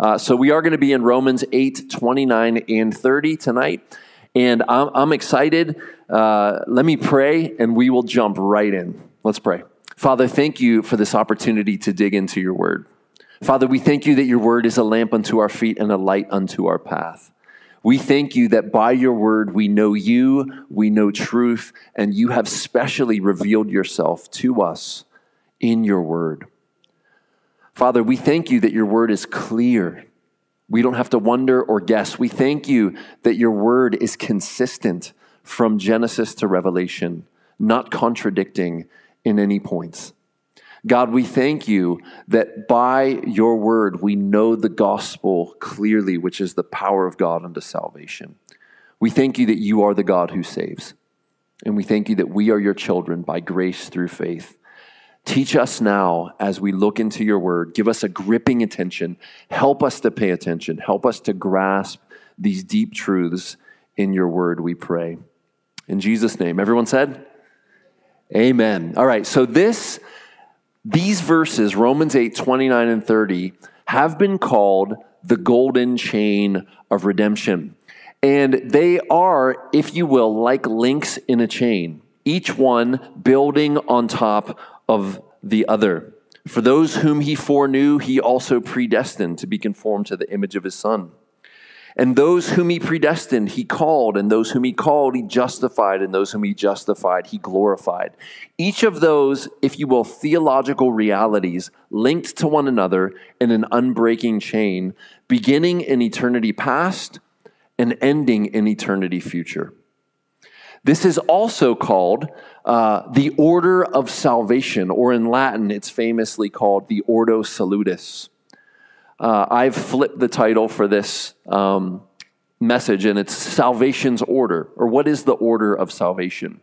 Uh, so we are going to be in Romans 8, 29 and 30 tonight. And I'm, I'm excited. Uh, let me pray and we will jump right in. Let's pray. Father, thank you for this opportunity to dig into your word. Father, we thank you that your word is a lamp unto our feet and a light unto our path. We thank you that by your word we know you, we know truth, and you have specially revealed yourself to us in your word. Father, we thank you that your word is clear. We don't have to wonder or guess. We thank you that your word is consistent from Genesis to Revelation, not contradicting in any points. God, we thank you that by your word we know the gospel clearly, which is the power of God unto salvation. We thank you that you are the God who saves. And we thank you that we are your children by grace through faith. Teach us now as we look into your word. Give us a gripping attention. Help us to pay attention. Help us to grasp these deep truths in your word, we pray. In Jesus' name. Everyone said? Amen. All right, so this these verses, Romans 8, 29 and 30, have been called the golden chain of redemption. And they are, if you will, like links in a chain, each one building on top of the other. For those whom he foreknew, he also predestined to be conformed to the image of his son. And those whom he predestined, he called. And those whom he called, he justified. And those whom he justified, he glorified. Each of those, if you will, theological realities linked to one another in an unbreaking chain, beginning in eternity past and ending in eternity future. This is also called uh, the order of salvation, or in Latin, it's famously called the Ordo Salutis. Uh, I've flipped the title for this um, message, and it's Salvation's Order, or what is the order of salvation?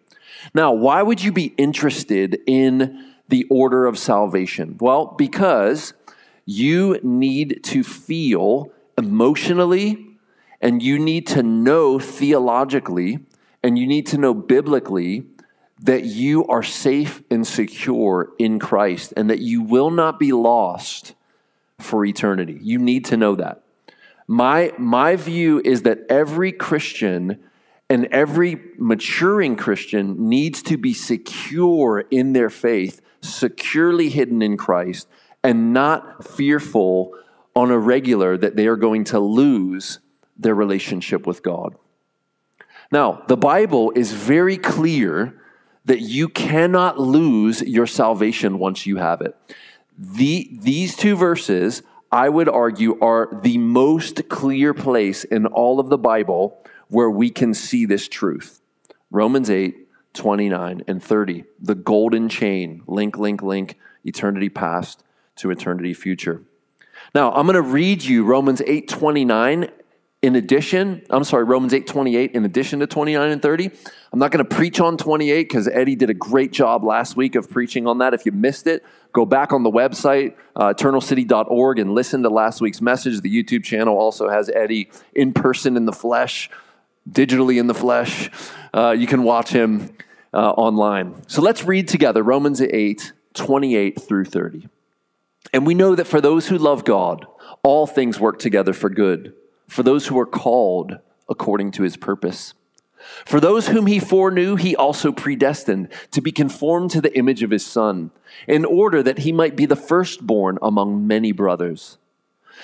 Now, why would you be interested in the order of salvation? Well, because you need to feel emotionally, and you need to know theologically, and you need to know biblically that you are safe and secure in Christ, and that you will not be lost for eternity. You need to know that. My, my view is that every Christian and every maturing Christian needs to be secure in their faith, securely hidden in Christ, and not fearful on a regular that they are going to lose their relationship with God. Now, the Bible is very clear that you cannot lose your salvation once you have it. The, these two verses, I would argue, are the most clear place in all of the Bible where we can see this truth. Romans 8, 29 and 30. The golden chain, link, link, link, eternity past to eternity future. Now, I'm going to read you Romans 8, 29 in addition, I'm sorry, Romans 8 28, in addition to 29 and 30. I'm not going to preach on 28 because Eddie did a great job last week of preaching on that. If you missed it, go back on the website, uh, eternalcity.org, and listen to last week's message. The YouTube channel also has Eddie in person in the flesh, digitally in the flesh. Uh, you can watch him uh, online. So let's read together Romans 8 28 through 30. And we know that for those who love God, all things work together for good for those who are called according to his purpose. For those whom he foreknew, he also predestined to be conformed to the image of his Son, in order that he might be the firstborn among many brothers.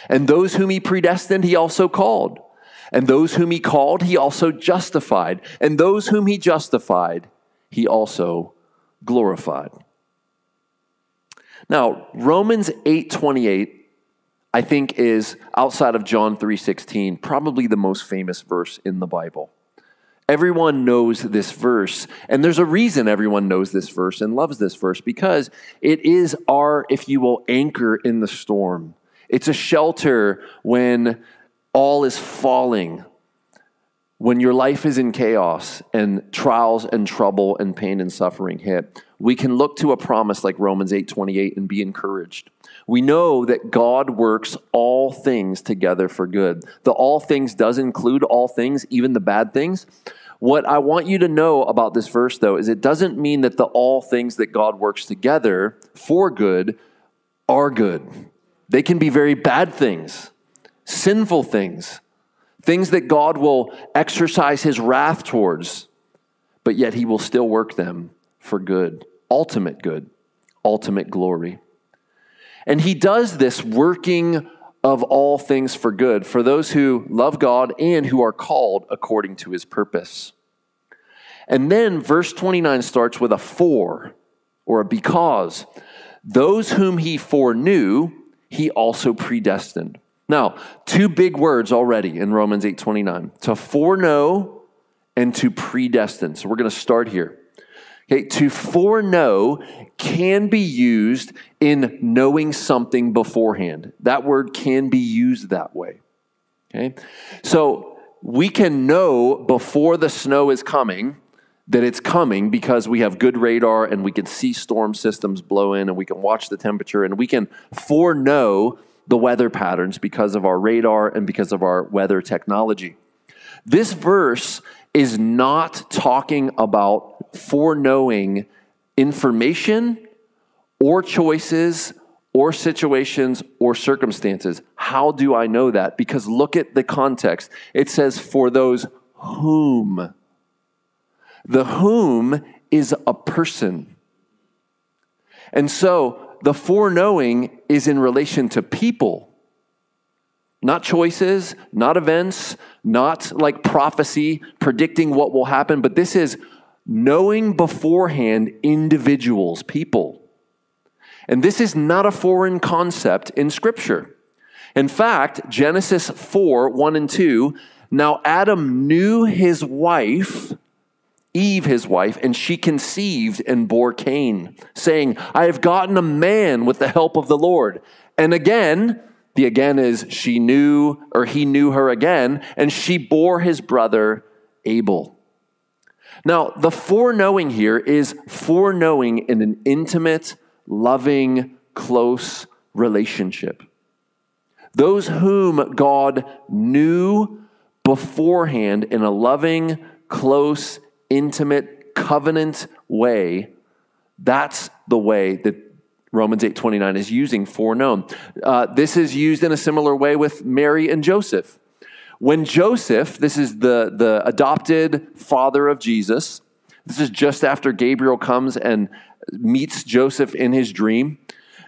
And those whom he predestined, he also called. And those whom he called, he also justified. And those whom he justified, he also glorified. Now, Romans 8 28 I think is outside of John 3:16 probably the most famous verse in the Bible. Everyone knows this verse, and there's a reason everyone knows this verse and loves this verse because it is our if you will anchor in the storm. It's a shelter when all is falling. When your life is in chaos and trials and trouble and pain and suffering hit, we can look to a promise like Romans 8:28 and be encouraged. We know that God works all things together for good. The all things does include all things, even the bad things. What I want you to know about this verse, though, is it doesn't mean that the all things that God works together for good are good. They can be very bad things. sinful things, things that God will exercise his wrath towards, but yet he will still work them for good, ultimate good, ultimate glory. And he does this working of all things for good for those who love God and who are called according to his purpose. And then verse 29 starts with a for or a because. Those whom he foreknew, he also predestined. Now, two big words already in Romans 8:29. To foreknow and to predestine. So we're going to start here. Okay, to foreknow can be used in knowing something beforehand. That word can be used that way. Okay? So we can know before the snow is coming that it's coming because we have good radar and we can see storm systems blow in and we can watch the temperature and we can foreknow the weather patterns because of our radar and because of our weather technology. This verse is not talking about foreknowing information or choices or situations or circumstances. How do I know that? Because look at the context. It says, for those whom. The whom is a person. And so the foreknowing is in relation to people not choices, not events, not like prophecy, predicting what will happen, but this is knowing beforehand individuals, people. And this is not a foreign concept in Scripture. In fact, Genesis 4 1 and 2 now Adam knew his wife, Eve his wife, and she conceived and bore Cain, saying, I have gotten a man with the help of the Lord. And again, the again is she knew, or he knew her again, and she bore his brother Abel. Now, the foreknowing here is foreknowing in an intimate, loving, close relationship. Those whom God knew beforehand in a loving, close, intimate, covenant way, that's the way that Romans 8:29 is using foreknown. Uh, this is used in a similar way with Mary and Joseph. When Joseph, this is the, the adopted father of Jesus, this is just after Gabriel comes and meets Joseph in his dream.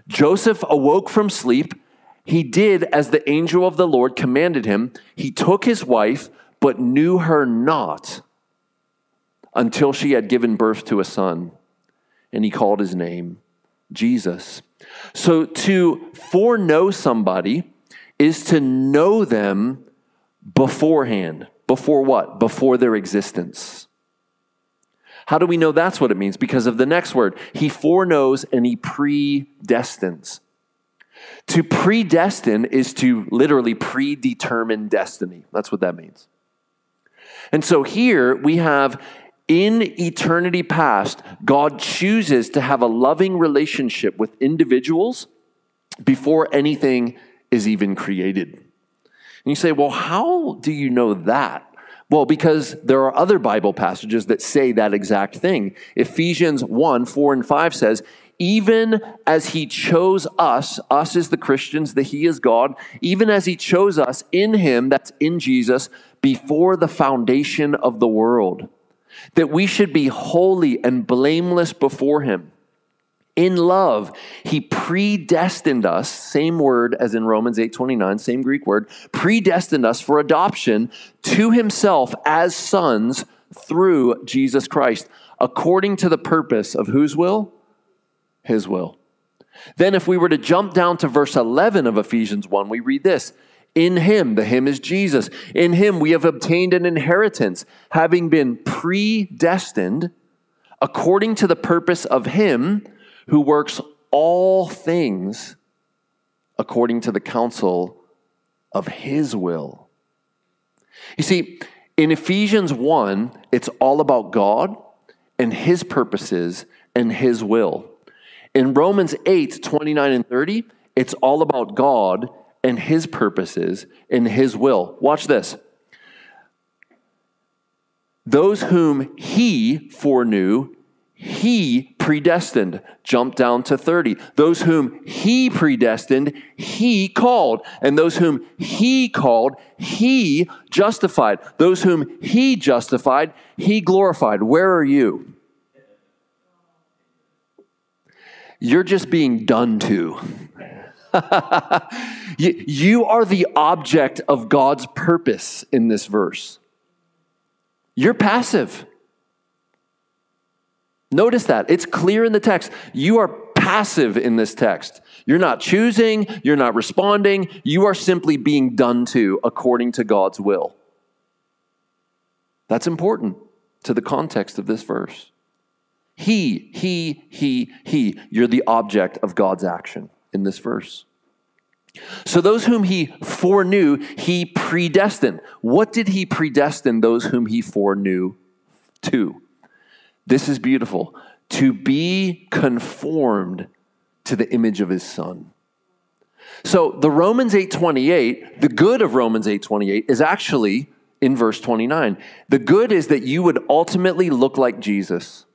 Joseph awoke from sleep. He did as the angel of the Lord commanded him. He took his wife, but knew her not until she had given birth to a son, and he called his name Jesus. So to foreknow somebody is to know them beforehand. Before what? Before their existence. How do we know that's what it means? Because of the next word. He foreknows and he predestines. To predestine is to literally predetermine destiny. That's what that means. And so here we have in eternity past, God chooses to have a loving relationship with individuals before anything is even created. And you say, well, how do you know that? Well, because there are other Bible passages that say that exact thing. Ephesians 1 4 and 5 says, even as he chose us, us as the Christians, that he is God, even as he chose us in him, that's in Jesus, before the foundation of the world that we should be holy and blameless before Him. In love, He predestined us, same word as in Romans 8 29, same Greek word, predestined us for adoption to Himself as sons through Jesus Christ, according to the purpose of whose will? His will. Then, if we were to jump down to verse 11 of Ephesians 1, we read this in him, the him is Jesus. In him we have obtained an inheritance, having been predestined according to the purpose of him who works all things according to the counsel of his will. You see, in Ephesians 1, it's all about God and his purposes and his will. In Romans 8, 29 and 30, it's all about God and his purposes and his will. Watch this. Those whom he foreknew, he predestined, jump down to 30. Those whom he predestined, he called. And those whom he called, he justified. Those whom he justified, he glorified. Where are you? You're just being done to. you are the object of God's purpose in this verse. You're passive. Notice that. It's clear in the text. You are passive in this text. You're not choosing, you're not responding, you are simply being done to according to God's will. That's important to the context of this verse. He, he, he, he. You're the object of God's action in this verse. So, those whom he foreknew, he predestined. What did he predestine those whom he foreknew to? This is beautiful. To be conformed to the image of his son. So the Romans 8:28, the good of Romans 8:28 is actually in verse 29. The good is that you would ultimately look like Jesus.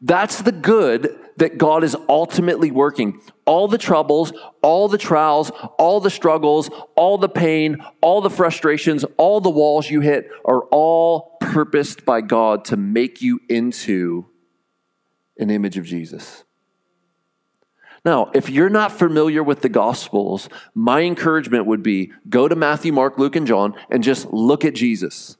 That's the good that God is ultimately working. All the troubles, all the trials, all the struggles, all the pain, all the frustrations, all the walls you hit are all purposed by God to make you into an image of Jesus. Now, if you're not familiar with the Gospels, my encouragement would be go to Matthew, Mark, Luke, and John and just look at Jesus.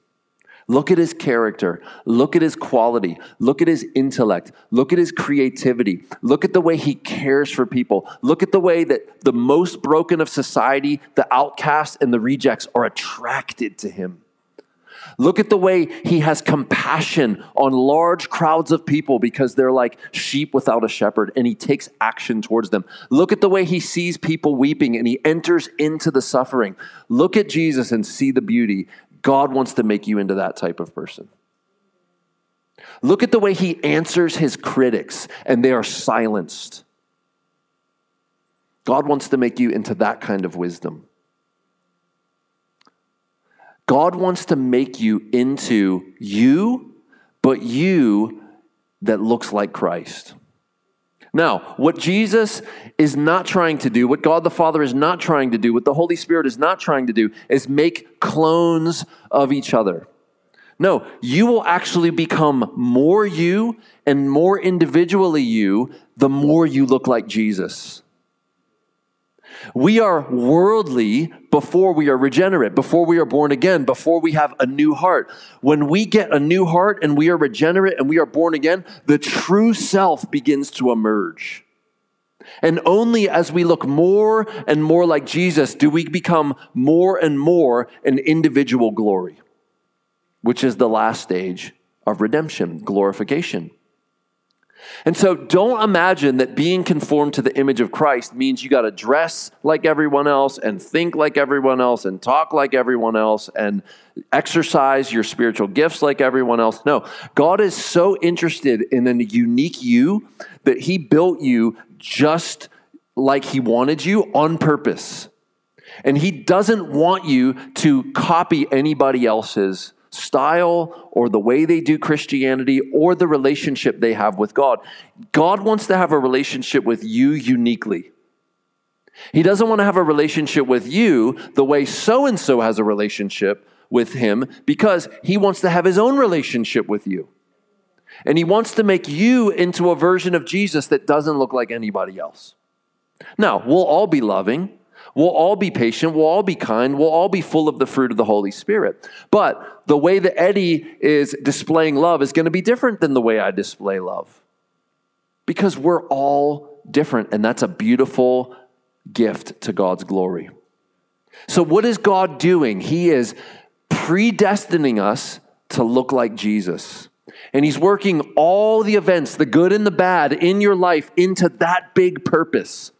Look at his character. Look at his quality. Look at his intellect. Look at his creativity. Look at the way he cares for people. Look at the way that the most broken of society, the outcasts and the rejects, are attracted to him. Look at the way he has compassion on large crowds of people because they're like sheep without a shepherd, and he takes action towards them. Look at the way he sees people weeping and he enters into the suffering. Look at Jesus and see the beauty. God wants to make you into that type of person. Look at the way he answers his critics and they are silenced. God wants to make you into that kind of wisdom. God wants to make you into you, but you that looks like Christ. Now, what Jesus is not trying to do, what God the Father is not trying to do, what the Holy Spirit is not trying to do, is make clones of each other. No, you will actually become more you and more individually you the more you look like Jesus. We are worldly before we are regenerate, before we are born again, before we have a new heart. When we get a new heart and we are regenerate and we are born again, the true self begins to emerge. And only as we look more and more like Jesus do we become more and more an individual glory, which is the last stage of redemption, glorification. And so don't imagine that being conformed to the image of Christ means you got to dress like everyone else and think like everyone else and talk like everyone else and exercise your spiritual gifts like everyone else. No, God is so interested in a unique you that He built you just like He wanted you on purpose. And He doesn't want you to copy anybody else's style or the way they do Christianity or the relationship they have with God. God wants to have a relationship with you uniquely. He doesn't want to have a relationship with you the way so and so has a relationship with him because he wants to have his own relationship with you. And he wants to make you into a version of Jesus that doesn't look like anybody else. Now, we'll all be loving. We'll all be patient. We'll all be kind. We'll all be full of the fruit of the Holy Spirit. But the way that Eddie is displaying love is going to be different than the way I display love. Because we're all different, and that's a beautiful gift to God's glory. So, what is God doing? He is predestining us to look like Jesus. And He's working all the events, the good and the bad, in your life into that big purpose.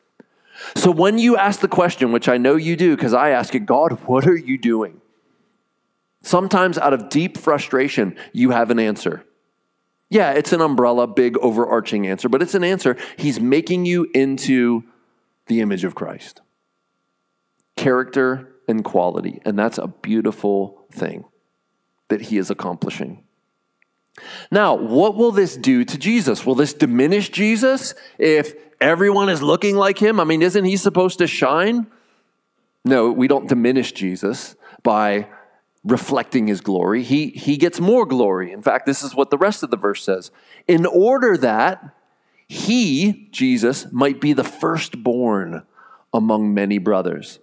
So when you ask the question, which I know you do because I ask it, God, what are you doing? Sometimes out of deep frustration, you have an answer. Yeah, it's an umbrella, big, overarching answer, but it's an answer. He's making you into the image of Christ. Character and quality. And that's a beautiful thing that he is accomplishing. Now, what will this do to Jesus? Will this diminish Jesus if everyone is looking like him? I mean, isn't he supposed to shine? No, we don't diminish Jesus by reflecting his glory. He, he gets more glory. In fact, this is what the rest of the verse says. In order that he, Jesus, might be the firstborn among many brothers.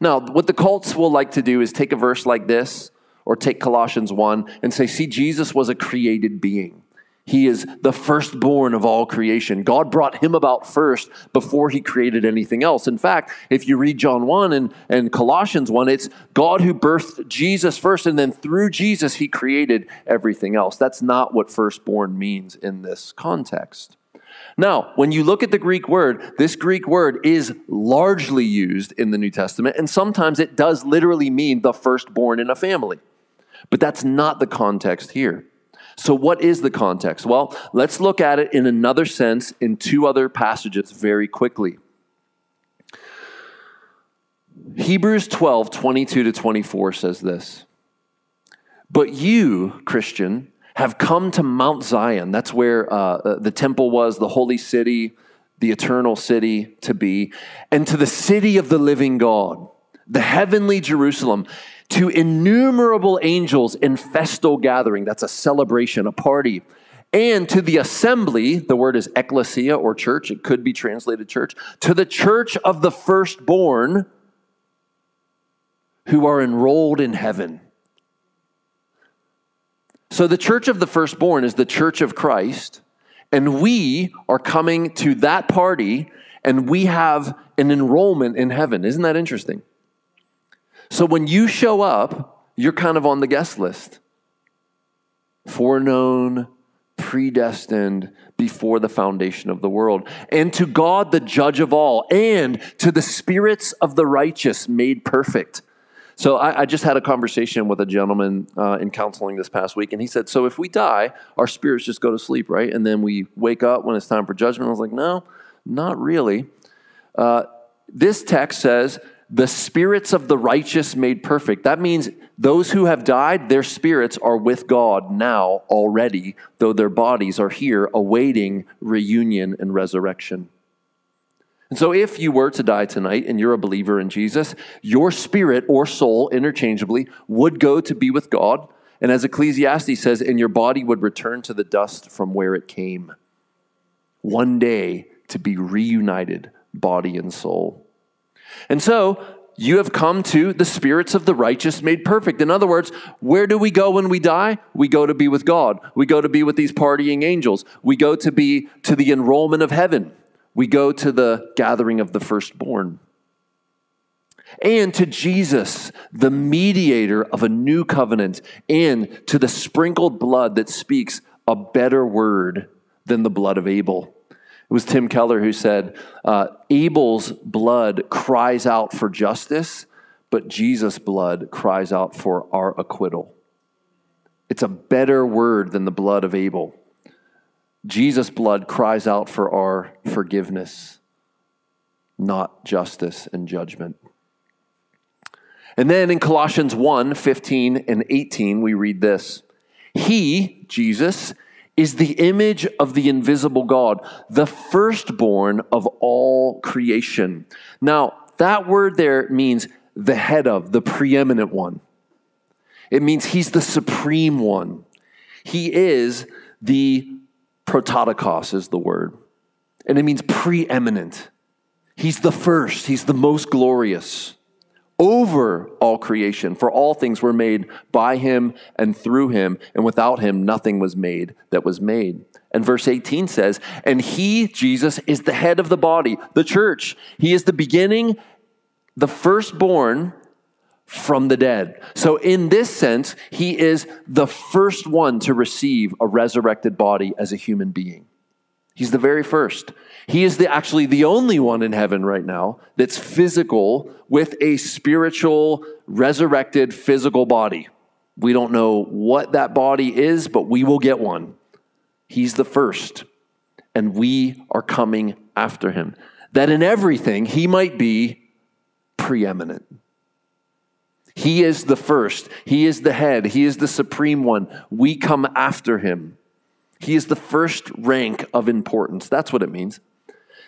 Now, what the cults will like to do is take a verse like this or take Colossians 1 and say, see, Jesus was a created being. He is the firstborn of all creation. God brought him about first before he created anything else. In fact, if you read John 1 and, and Colossians 1, it's God who birthed Jesus first, and then through Jesus, he created everything else. That's not what firstborn means in this context. Now, when you look at the Greek word, this Greek word is largely used in the New Testament, and sometimes it does literally mean the firstborn in a family. But that's not the context here. So, what is the context? Well, let's look at it in another sense in two other passages very quickly. Hebrews 12, 22 to 24 says this. But you, Christian, have come to Mount Zion. That's where uh, uh, the temple was, the holy city, the eternal city to be, and to the city of the living God, the heavenly Jerusalem, to innumerable angels in festal gathering. That's a celebration, a party. And to the assembly, the word is ecclesia or church, it could be translated church, to the church of the firstborn who are enrolled in heaven. So the church of the firstborn is the church of Christ, and we are coming to that party, and we have an enrollment in heaven. Isn't that interesting? So when you show up, you're kind of on the guest list. Foreknown, predestined before the foundation of the world. And to God, the judge of all, and to the spirits of the righteous made perfect so I, I, just had a conversation with a gentleman uh, in counseling this past week, and he said, "So if we die, our spirits just go to sleep, right? And then we wake up when it's time for judgment." I was like, "No, not really." Uh, this text says, "The spirits of the righteous made perfect." That means those who have died, their spirits are with God now already, though their bodies are here awaiting reunion and resurrection. And so, if you were to die tonight and you're a believer in Jesus, your spirit or soul, interchangeably, would go to be with God. And as Ecclesiastes says, and your body would return to the dust from where it came. One day to be reunited, body and soul. And so, you have come to the spirits of the righteous made perfect. In other words, where do we go when we die? We go to be with God. We go to be with these partying angels. We go to be to the enrollment of heaven we go to the gathering of the firstborn. And to Jesus, the mediator of a new covenant, and to the sprinkled blood that speaks a better word than the blood of Abel. It was Tim Keller who said, uh, Abel's blood cries out for justice, but Jesus' blood cries out for our acquittal. It's a better word than the blood of Abel. Jesus' blood cries out for our forgiveness, not justice and judgment. And then in Colossians 1 15 and 18, we read this He, Jesus, is the image of the invisible God, the firstborn of all creation. Now, that word there means the head of, the preeminent one. It means he's the supreme one. He is the prototokos is the word, and it means preeminent. He's the first, he's the most glorious over all creation. For all things were made by him and through him, and without him nothing was made that was made. And verse 18 says, And he, Jesus, is the head of the body, the church. He is the beginning, the firstborn from the dead. So, in this sense, he is the first one to receive a resurrected body as a human being. He's the very first. He is the, actually the only one in heaven right now that's physical with a spiritual, resurrected physical body. We don't know what that body is, but we will get one. He's the first, and we are coming after him. That in everything he might be preeminent. He is the first. He is the head. He is the supreme one. We come after him. He is the first rank of importance. That's what it means.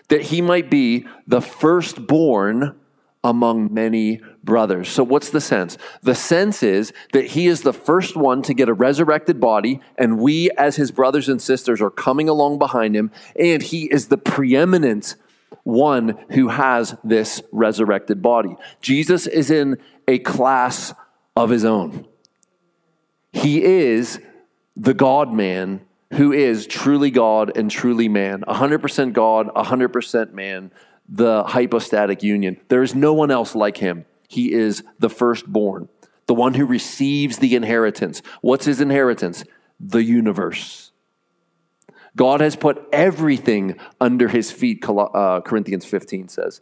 That he might be the firstborn among many brothers. So, what's the sense? The sense is that he is the first one to get a resurrected body, and we, as his brothers and sisters, are coming along behind him, and he is the preeminent one who has this resurrected body. Jesus is in a class of his own. He is the God man who is truly God and truly man, 100% God, 100% man, the hypostatic union. There is no one else like him. He is the firstborn, the one who receives the inheritance. What's his inheritance? The universe. God has put everything under his feet, uh, Corinthians 15 says.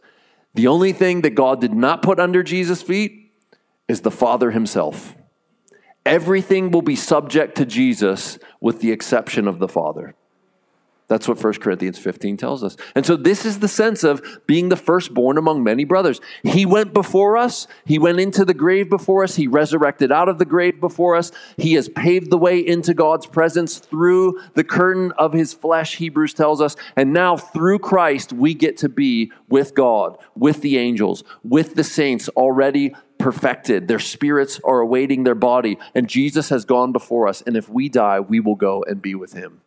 The only thing that God did not put under Jesus' feet is the Father himself. Everything will be subject to Jesus with the exception of the Father. That's what 1 Corinthians 15 tells us. And so, this is the sense of being the firstborn among many brothers. He went before us, He went into the grave before us, He resurrected out of the grave before us. He has paved the way into God's presence through the curtain of His flesh, Hebrews tells us. And now, through Christ, we get to be with God, with the angels, with the saints already perfected. Their spirits are awaiting their body, and Jesus has gone before us. And if we die, we will go and be with Him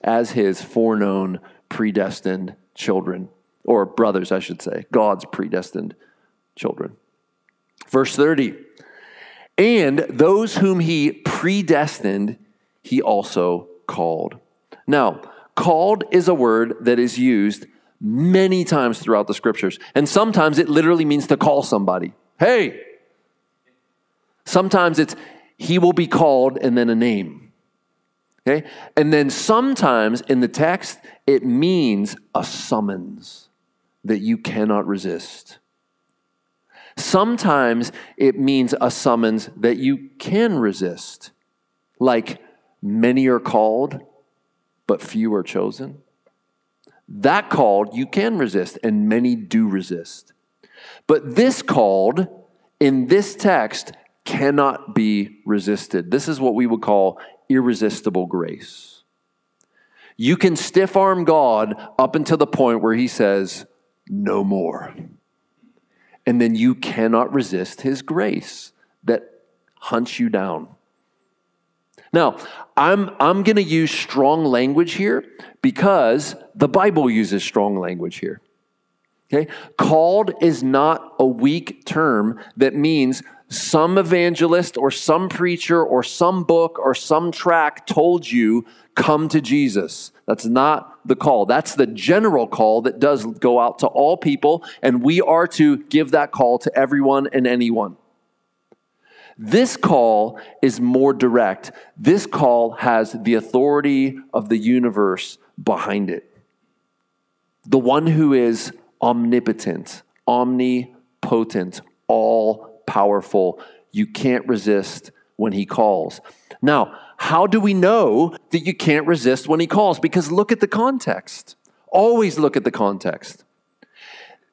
as his foreknown, predestined children, or brothers, I should say, God's predestined children. Verse 30 And those whom he predestined, he also called. Now, called is a word that is used many times throughout the scriptures. And sometimes it literally means to call somebody. Hey! Sometimes it's he will be called and then a name. Okay? And then sometimes in the text, it means a summons that you cannot resist. Sometimes it means a summons that you can resist, like many are called, but few are chosen. That called you can resist, and many do resist. But this called in this text cannot be resisted. This is what we would call irresistible grace. You can stiff arm God up until the point where he says, no more. And then you cannot resist his grace that hunts you down. Now, I'm, I'm going to use strong language here because the Bible uses strong language here. Okay? Called is not a weak term that means some evangelist or some preacher or some book or some track told you, come to Jesus. That's not the call. That's the general call that does go out to all people, and we are to give that call to everyone and anyone. This call is more direct. This call has the authority of the universe behind it. The one who is omnipotent, omnipotent, all powerful. You can't resist when he calls. Now, how do we know that you can't resist when he calls? Because look at the context. Always look at the context.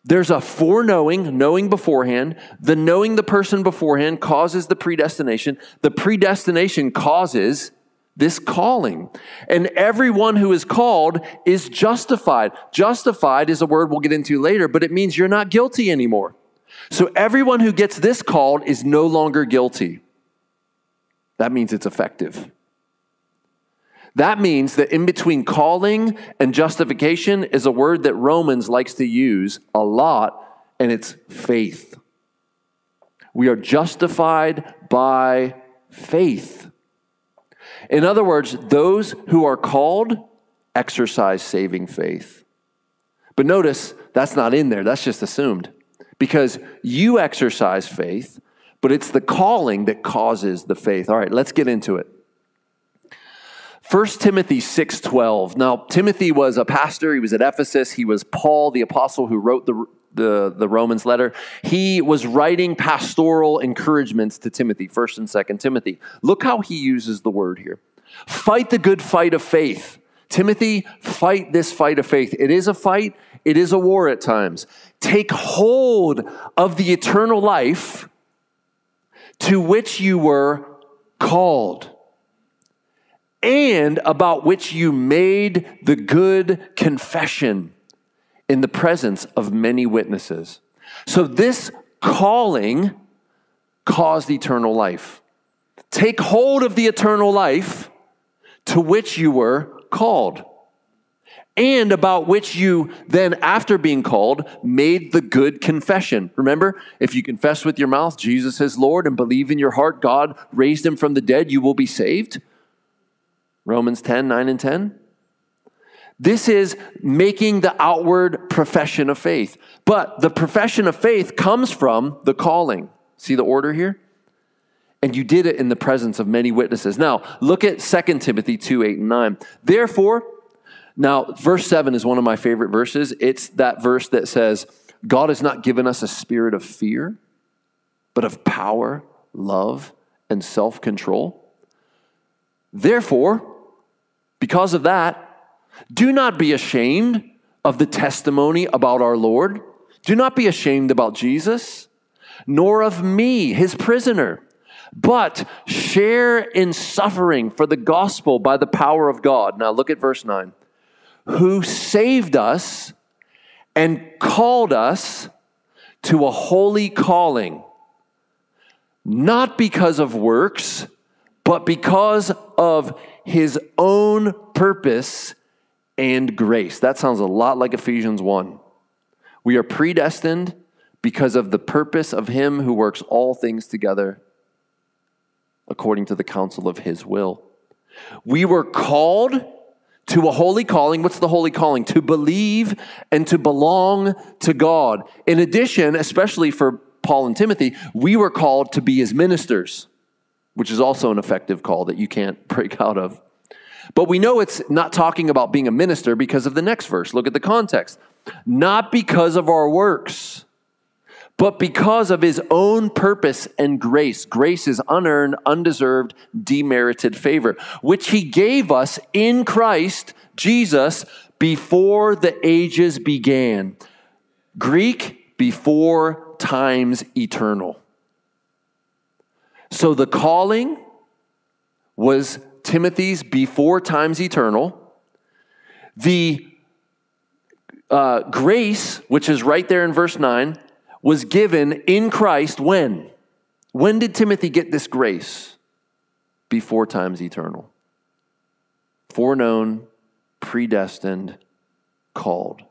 There's a foreknowing, knowing beforehand. The knowing the person beforehand causes the predestination. The predestination causes this calling. And everyone who is called is justified. Justified is a word we'll get into later, but it means you're not guilty anymore. So everyone who gets this called is no longer guilty. That means it's effective. That means that in between calling and justification is a word that Romans likes to use a lot, and it's faith. We are justified by faith. In other words, those who are called exercise saving faith. But notice that's not in there, that's just assumed because you exercise faith, but it's the calling that causes the faith. All right, let's get into it. 1 Timothy 6:12. Now, Timothy was a pastor, he was at Ephesus, he was Paul the apostle who wrote the the, the Romans letter. He was writing pastoral encouragements to Timothy, 1st and 2nd Timothy. Look how he uses the word here. Fight the good fight of faith. Timothy, fight this fight of faith. It is a fight, it is a war at times take hold of the eternal life to which you were called, and about which you made the good confession in the presence of many witnesses. So, this calling caused eternal life. Take hold of the eternal life to which you were called, and about which you then, after being called, made the good confession. Remember, if you confess with your mouth Jesus is Lord and believe in your heart God raised him from the dead, you will be saved. Romans 10 9 and 10. This is making the outward profession of faith. But the profession of faith comes from the calling. See the order here? And you did it in the presence of many witnesses. Now, look at 2 Timothy 2 8 and 9. Therefore, now, verse 7 is one of my favorite verses. It's that verse that says, God has not given us a spirit of fear, but of power, love, and self control. Therefore, because of that, do not be ashamed of the testimony about our Lord. Do not be ashamed about Jesus, nor of me, his prisoner, but share in suffering for the gospel by the power of God. Now look at verse 9. Who saved us and called us to a holy calling, not because of works, but because of his own purpose and grace. That sounds a lot like Ephesians 1. We are predestined because of the purpose of Him who works all things together according to the counsel of His will. We were called to a holy calling. What's the holy calling? To believe and to belong to God. In addition, especially for Paul and Timothy, we were called to be His ministers, which is also an effective call that you can't break out of. But we know it's not talking about being a minister because of the next verse. Look at the context. Not because of our works, but because of his own purpose and grace. Grace is unearned, undeserved, demerited favor, which he gave us in Christ Jesus before the ages began. Greek, before times eternal. So the calling was Timothy's before times eternal. The uh, grace, which is right there in verse 9, was given in Christ when? When did Timothy get this grace? Before times eternal. Foreknown, predestined, called.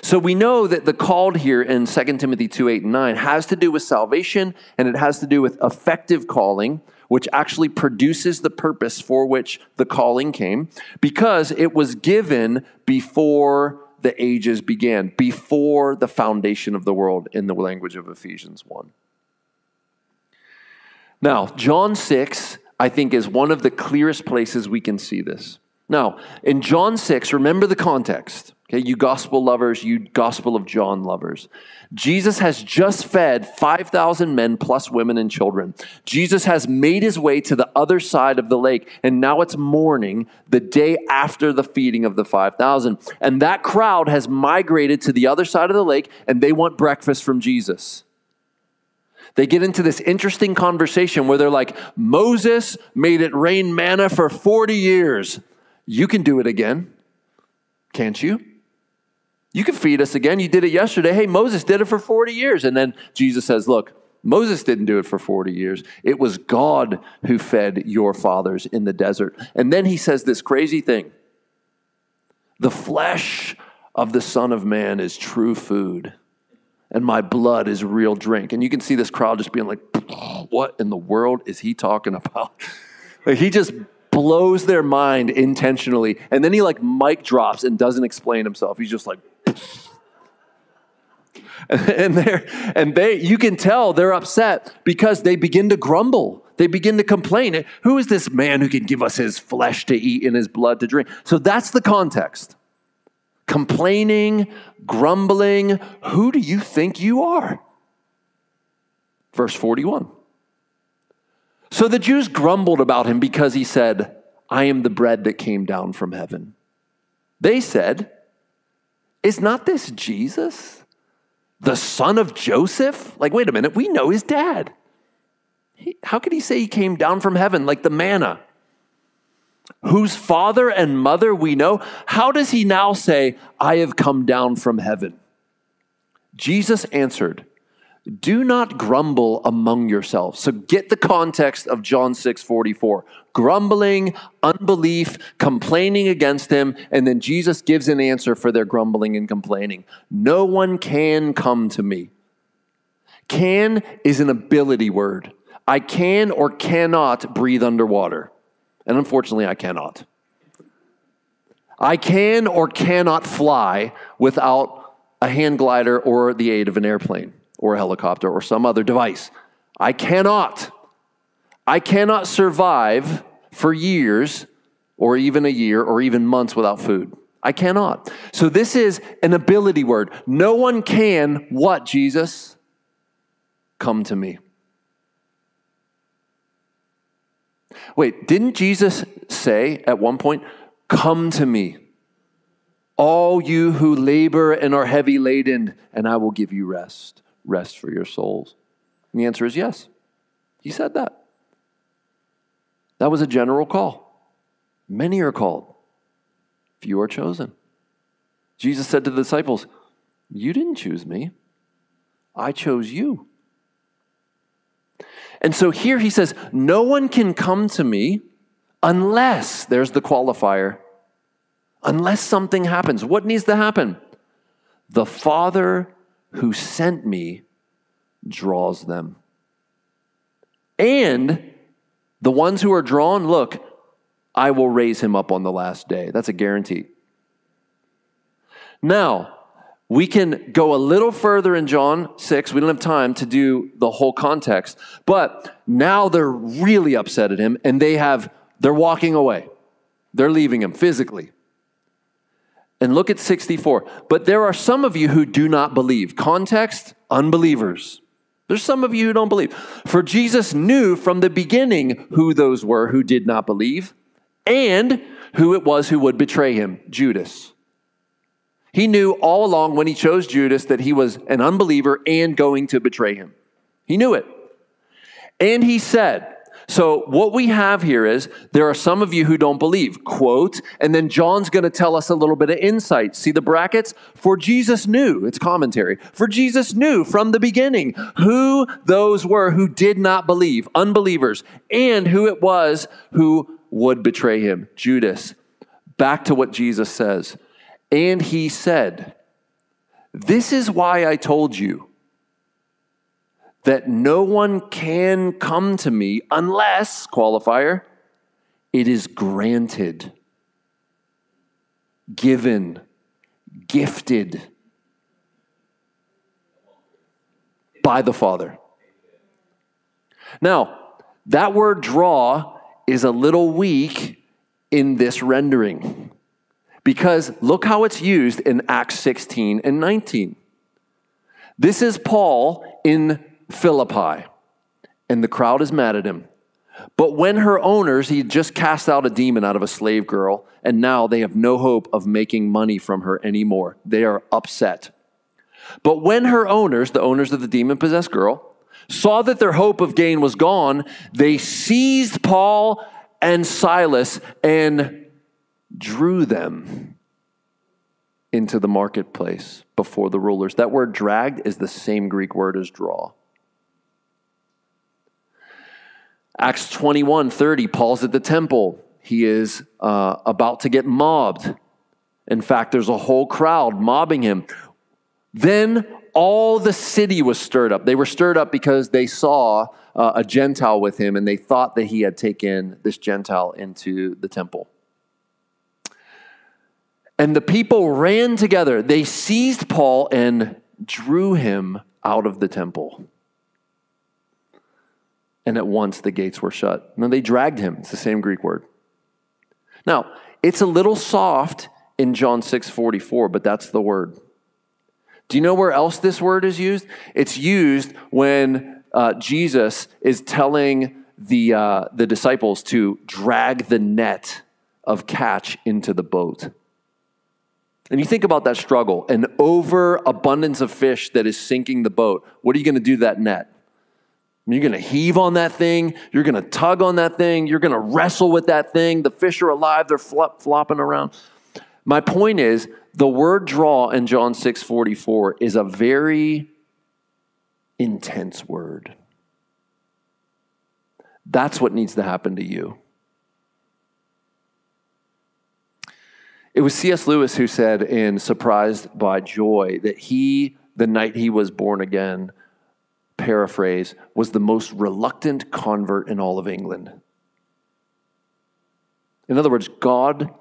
So we know that the called here in 2 Timothy 2 8 and 9 has to do with salvation and it has to do with effective calling which actually produces the purpose for which the calling came, because it was given before the ages began, before the foundation of the world, in the language of Ephesians 1. Now, John 6, I think, is one of the clearest places we can see this. Now, in John 6, remember the context. Okay, you gospel lovers, you gospel of John lovers. Jesus has just fed 5,000 men plus women and children. Jesus has made his way to the other side of the lake, and now it's morning, the day after the feeding of the 5,000. And that crowd has migrated to the other side of the lake, and they want breakfast from Jesus. They get into this interesting conversation where they're like, Moses made it rain manna for 40 years. You can do it again, can't you? You can feed us again. You did it yesterday. Hey, Moses did it for 40 years. And then Jesus says, Look, Moses didn't do it for 40 years. It was God who fed your fathers in the desert. And then he says this crazy thing The flesh of the Son of Man is true food, and my blood is real drink. And you can see this crowd just being like, What in the world is he talking about? Like he just blows their mind intentionally. And then he like mic drops and doesn't explain himself. He's just like, and they and they you can tell they're upset because they begin to grumble. They begin to complain. Who is this man who can give us his flesh to eat and his blood to drink? So that's the context. Complaining grumbling who do you think you are? Verse 41 so the jews grumbled about him because he said i am the bread that came down from heaven. They said is not this Jesus, the son of Joseph? Like, wait a minute, we know his dad. he, how could he say he came down from heaven like the manna? Whose father and mother we know, how does he now say, I have come down from heaven? Jesus answered, do not grumble among yourselves. So get the context of John 6 44. Grumbling, unbelief, complaining against him, and then Jesus gives an answer for their grumbling and complaining. No one can come to me. Can is an ability word. I can or cannot breathe underwater. And unfortunately, I cannot. I can or cannot fly without a hand glider or the aid of an airplane or a helicopter or some other device. I cannot. I cannot survive for years or even a year or even months without food. I cannot. So this is an ability word. No one can what, Jesus? Come to me. Wait, didn't Jesus say at one point, Come to me, all you who labor and are heavy laden, and I will give you rest? Rest for your souls? And the answer is yes. He said that. That was a general call. Many are called, few are chosen. Jesus said to the disciples, You didn't choose me, I chose you. And so here he says, No one can come to me unless, there's the qualifier, unless something happens. What needs to happen? The Father who sent me draws them. And the ones who are drawn, look, I will raise him up on the last day. That's a guarantee. Now, we can go a little further in John 6. We don't have time to do the whole context, but now they're really upset at him and they have they're walking away. They're leaving him physically. And look at 64. But there are some of you who do not believe. Context, unbelievers. There's some of you who don't believe. For Jesus knew from the beginning who those were who did not believe and who it was who would betray him Judas. He knew all along when he chose Judas that he was an unbeliever and going to betray him. He knew it. And he said, so, what we have here is there are some of you who don't believe, quote, and then John's going to tell us a little bit of insight. See the brackets? For Jesus knew, it's commentary, for Jesus knew from the beginning who those were who did not believe, unbelievers, and who it was who would betray him, Judas. Back to what Jesus says. And he said, This is why I told you that no one can come to me unless, qualifier, it is granted, given, gifted by the Father. Now, that word draw is a little weak in this rendering because look how it's used in Acts 16 and 19. This is Paul in Philippi, and the crowd is mad at him. But when her owners, he just cast out a demon out of a slave girl, and now they have no hope of making money from her anymore. They are upset. But when her owners, the owners of the demon possessed girl, saw that their hope of gain was gone, they seized Paul and Silas and drew them into the marketplace before the rulers. That word dragged is the same Greek word as draw. Acts 21 30, Paul's at the temple. He is uh, about to get mobbed. In fact, there's a whole crowd mobbing him. Then all the city was stirred up. They were stirred up because they saw uh, a Gentile with him and they thought that he had taken this Gentile into the temple. And the people ran together. They seized Paul and drew him out of the temple and at once the gates were shut. No, they dragged him. It's the same Greek word. Now, it's a little soft in John 6 44, but that's the word. Do you know where else this word is used? It's used when uh, Jesus is telling the, uh, the disciples to drag the net of catch into the boat. And you think about that struggle, an overabundance of fish that is sinking the boat. What are you going to do to that net? You're going to heave on that thing. You're going to tug on that thing. You're going to wrestle with that thing. The fish are alive. They're flop, flopping around. My point is the word draw in John 6 44 is a very intense word. That's what needs to happen to you. It was C.S. Lewis who said in Surprised by Joy that he, the night he was born again, paraphrase, was the most reluctant convert in all of England. In other words, God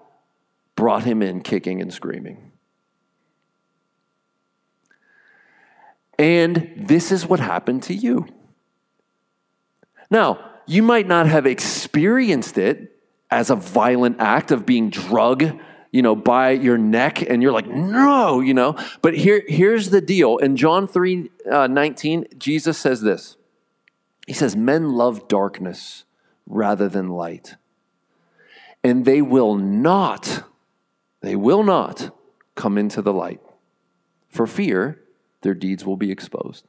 brought him in kicking and screaming. And this is what happened to you. Now, you might not have experienced it as a violent act of being drug you know, by your neck, and you're like, no, you know. But here, here's the deal. In John 3 uh, 19, Jesus says this He says, Men love darkness rather than light. And they will not, they will not come into the light for fear their deeds will be exposed.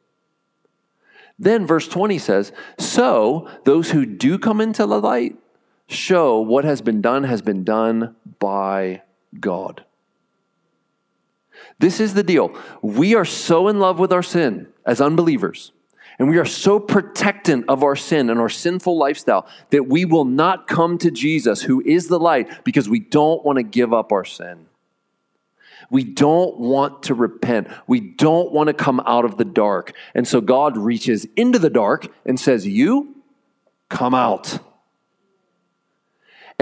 Then verse 20 says, So those who do come into the light show what has been done has been done by God. This is the deal. We are so in love with our sin as unbelievers, and we are so protectant of our sin and our sinful lifestyle that we will not come to Jesus, who is the light, because we don't want to give up our sin. We don't want to repent. We don't want to come out of the dark. And so God reaches into the dark and says, You come out.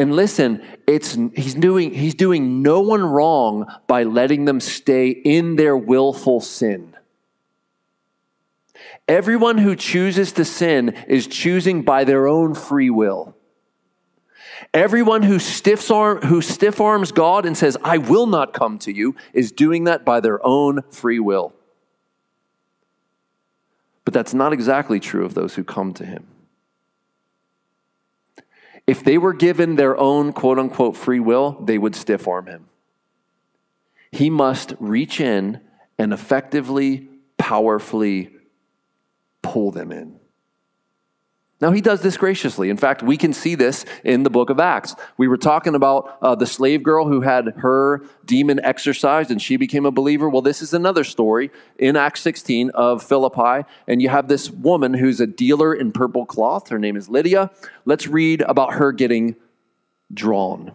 And listen, it's, he's, doing, he's doing no one wrong by letting them stay in their willful sin. Everyone who chooses to sin is choosing by their own free will. Everyone who, stiffs arm, who stiff arms God and says, I will not come to you, is doing that by their own free will. But that's not exactly true of those who come to him. If they were given their own quote unquote free will, they would stiff arm him. He must reach in and effectively, powerfully pull them in. Now, he does this graciously. In fact, we can see this in the book of Acts. We were talking about uh, the slave girl who had her demon exorcised and she became a believer. Well, this is another story in Acts 16 of Philippi. And you have this woman who's a dealer in purple cloth. Her name is Lydia. Let's read about her getting drawn.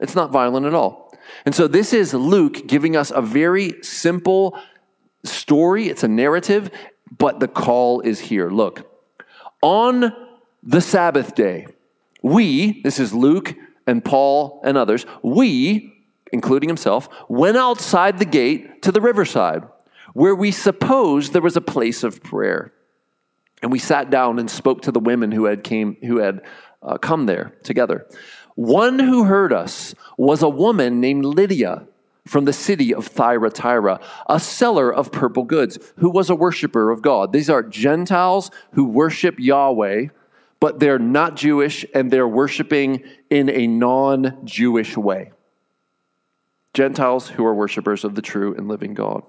It's not violent at all. And so, this is Luke giving us a very simple story. It's a narrative, but the call is here. Look. On the Sabbath day, we, this is Luke and Paul and others, we, including himself, went outside the gate to the riverside, where we supposed there was a place of prayer. And we sat down and spoke to the women who had, came, who had uh, come there together. One who heard us was a woman named Lydia from the city of Thyatira, a seller of purple goods, who was a worshiper of God. These are Gentiles who worship Yahweh, but they're not Jewish and they're worshiping in a non Jewish way. Gentiles who are worshipers of the true and living God.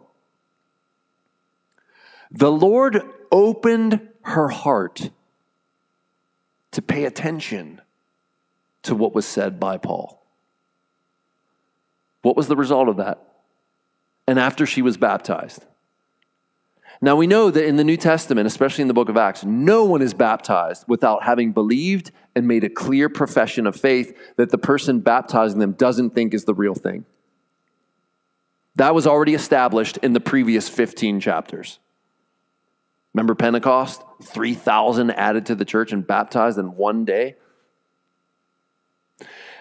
The Lord opened her heart to pay attention to what was said by Paul. What was the result of that? And after she was baptized. Now we know that in the New Testament, especially in the book of Acts, no one is baptized without having believed and made a clear profession of faith that the person baptizing them doesn't think is the real thing. That was already established in the previous 15 chapters. Remember Pentecost? 3,000 added to the church and baptized in one day.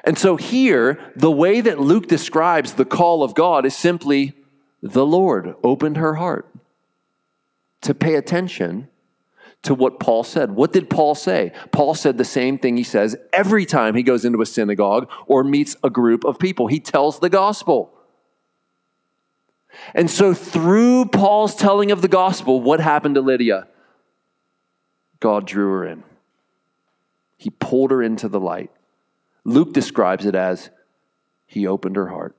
And so here, the way that Luke describes the call of God is simply the Lord opened her heart to pay attention to what Paul said. What did Paul say? Paul said the same thing he says every time he goes into a synagogue or meets a group of people. He tells the gospel. And so, through Paul's telling of the gospel, what happened to Lydia? God drew her in. He pulled her into the light. Luke describes it as he opened her heart.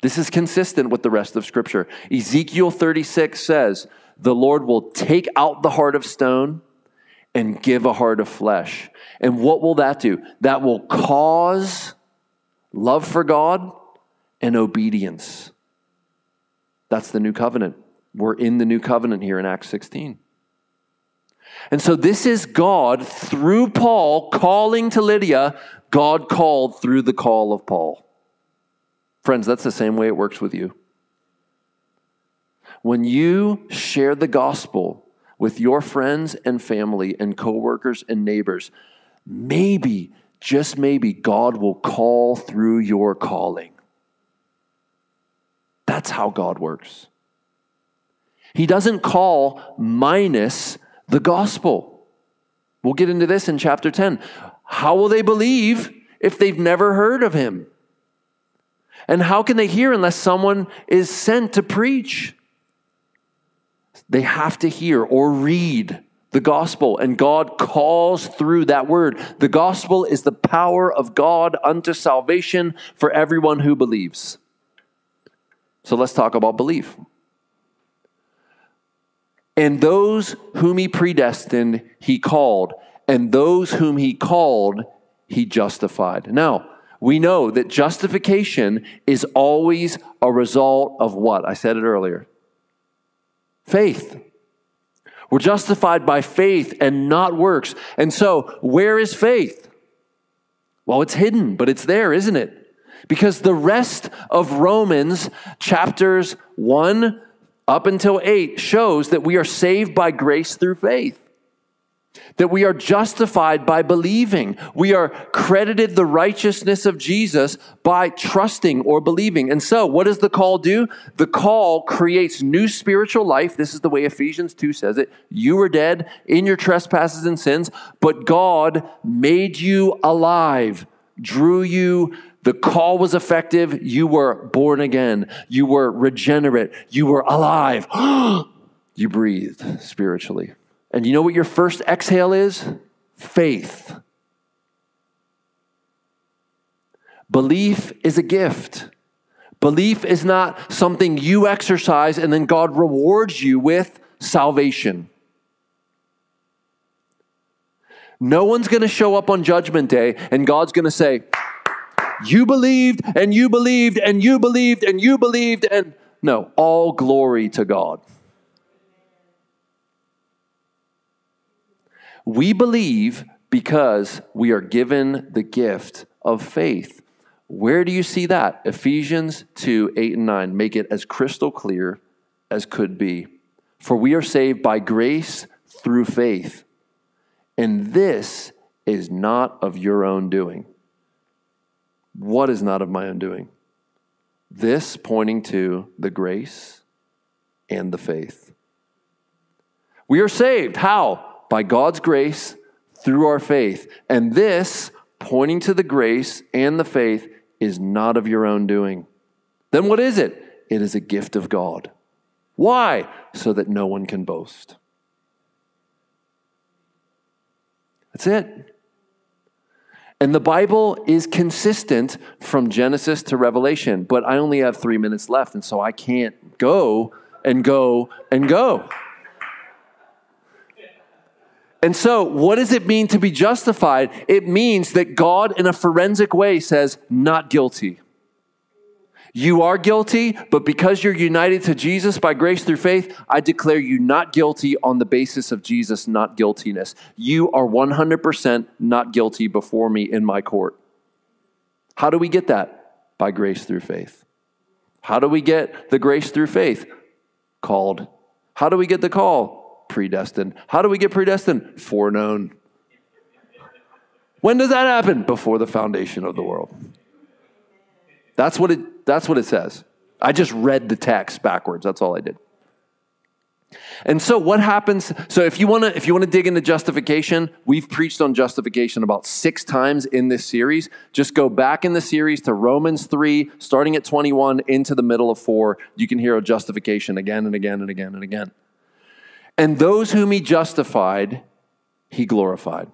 This is consistent with the rest of Scripture. Ezekiel 36 says, the Lord will take out the heart of stone and give a heart of flesh. And what will that do? That will cause love for God and obedience. That's the new covenant. We're in the new covenant here in Acts 16. And so this is God through Paul calling to Lydia, God called through the call of Paul. Friends, that's the same way it works with you. When you share the gospel with your friends and family and coworkers and neighbors, maybe, just maybe, God will call through your calling. That's how God works. He doesn't call minus the gospel. We'll get into this in chapter 10. How will they believe if they've never heard of him? And how can they hear unless someone is sent to preach? They have to hear or read the gospel, and God calls through that word. The gospel is the power of God unto salvation for everyone who believes. So let's talk about belief. And those whom he predestined, he called. And those whom he called, he justified. Now, we know that justification is always a result of what? I said it earlier faith. We're justified by faith and not works. And so, where is faith? Well, it's hidden, but it's there, isn't it? Because the rest of Romans chapters 1 up until 8 shows that we are saved by grace through faith. That we are justified by believing. We are credited the righteousness of Jesus by trusting or believing. And so, what does the call do? The call creates new spiritual life. This is the way Ephesians 2 says it. You were dead in your trespasses and sins, but God made you alive, drew you the call was effective. You were born again. You were regenerate. You were alive. you breathed spiritually. And you know what your first exhale is? Faith. Belief is a gift. Belief is not something you exercise and then God rewards you with salvation. No one's going to show up on Judgment Day and God's going to say, you believed and you believed and you believed and you believed and no, all glory to God. We believe because we are given the gift of faith. Where do you see that? Ephesians 2 8 and 9 make it as crystal clear as could be. For we are saved by grace through faith. And this is not of your own doing. What is not of my own doing? This pointing to the grace and the faith. We are saved. How? By God's grace through our faith. And this, pointing to the grace and the faith, is not of your own doing. Then what is it? It is a gift of God. Why? So that no one can boast. That's it. And the Bible is consistent from Genesis to Revelation, but I only have three minutes left, and so I can't go and go and go. And so, what does it mean to be justified? It means that God, in a forensic way, says, not guilty. You are guilty, but because you're united to Jesus by grace through faith, I declare you not guilty on the basis of Jesus' not guiltiness. You are 100% not guilty before me in my court. How do we get that? By grace through faith. How do we get the grace through faith? Called. How do we get the call? Predestined. How do we get predestined? Foreknown. When does that happen? Before the foundation of the world. That's what it, that's what it says. I just read the text backwards. That's all I did. And so what happens so if you want to if you want to dig into justification, we've preached on justification about 6 times in this series. Just go back in the series to Romans 3 starting at 21 into the middle of 4. You can hear a justification again and again and again and again. And those whom he justified, he glorified.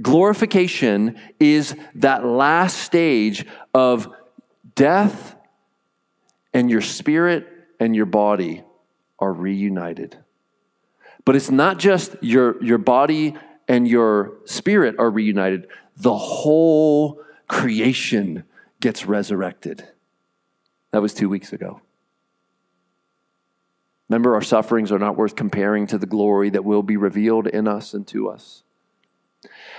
Glorification is that last stage of death and your spirit and your body are reunited. But it's not just your, your body and your spirit are reunited, the whole creation gets resurrected. That was two weeks ago. Remember, our sufferings are not worth comparing to the glory that will be revealed in us and to us.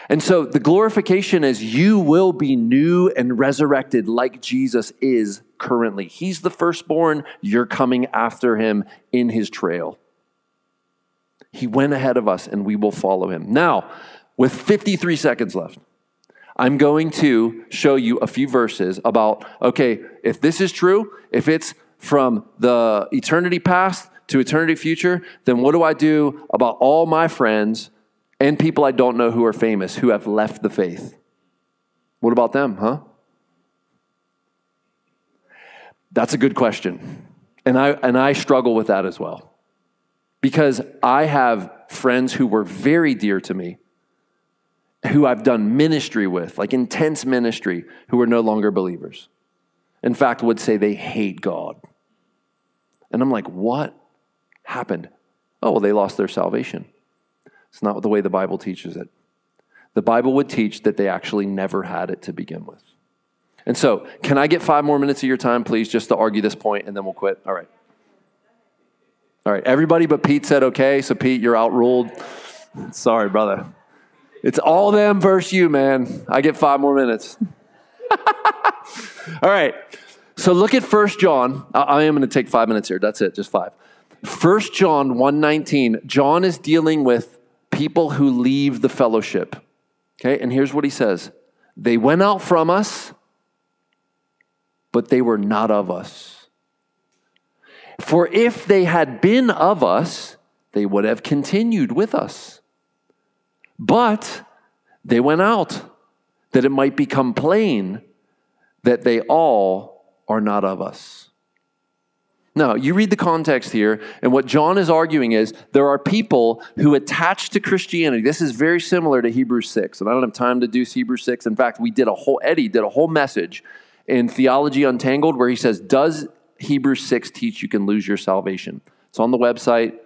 And so the glorification is you will be new and resurrected like Jesus is currently. He's the firstborn, you're coming after him in his trail. He went ahead of us and we will follow him. Now, with 53 seconds left, I'm going to show you a few verses about okay, if this is true, if it's from the eternity past to eternity future, then what do I do about all my friends and people I don't know who are famous who have left the faith? What about them, huh? That's a good question. And I, and I struggle with that as well. Because I have friends who were very dear to me, who I've done ministry with, like intense ministry, who are no longer believers. In fact, would say they hate God. And I'm like, what happened? Oh, well, they lost their salvation. It's not the way the Bible teaches it. The Bible would teach that they actually never had it to begin with. And so, can I get five more minutes of your time, please, just to argue this point, and then we'll quit? All right. All right, everybody but Pete said okay, so Pete, you're outruled. Sorry, brother. It's all them versus you, man. I get five more minutes. all right. So look at First John. I am going to take five minutes here. That's it, just five. First John 1:19. John is dealing with people who leave the fellowship. Okay, and here's what he says. They went out from us, but they were not of us. For if they had been of us, they would have continued with us. But they went out that it might become plain that they all are not of us. Now, you read the context here, and what John is arguing is there are people who attach to Christianity. This is very similar to Hebrews 6, and I don't have time to do Hebrews 6. In fact, we did a whole, Eddie did a whole message in Theology Untangled where he says, Does Hebrews 6 teach you can lose your salvation. It's on the website,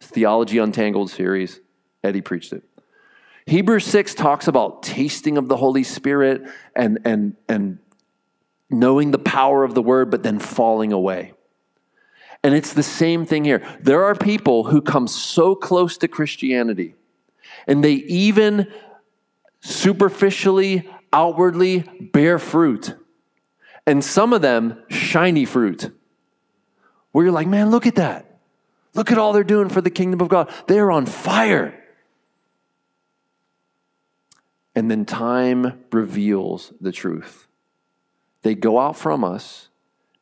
Theology Untangled series. Eddie preached it. Hebrews 6 talks about tasting of the Holy Spirit and, and, and knowing the power of the word, but then falling away. And it's the same thing here. There are people who come so close to Christianity, and they even superficially, outwardly bear fruit and some of them shiny fruit. Where you're like, man, look at that. Look at all they're doing for the kingdom of God. They are on fire. And then time reveals the truth. They go out from us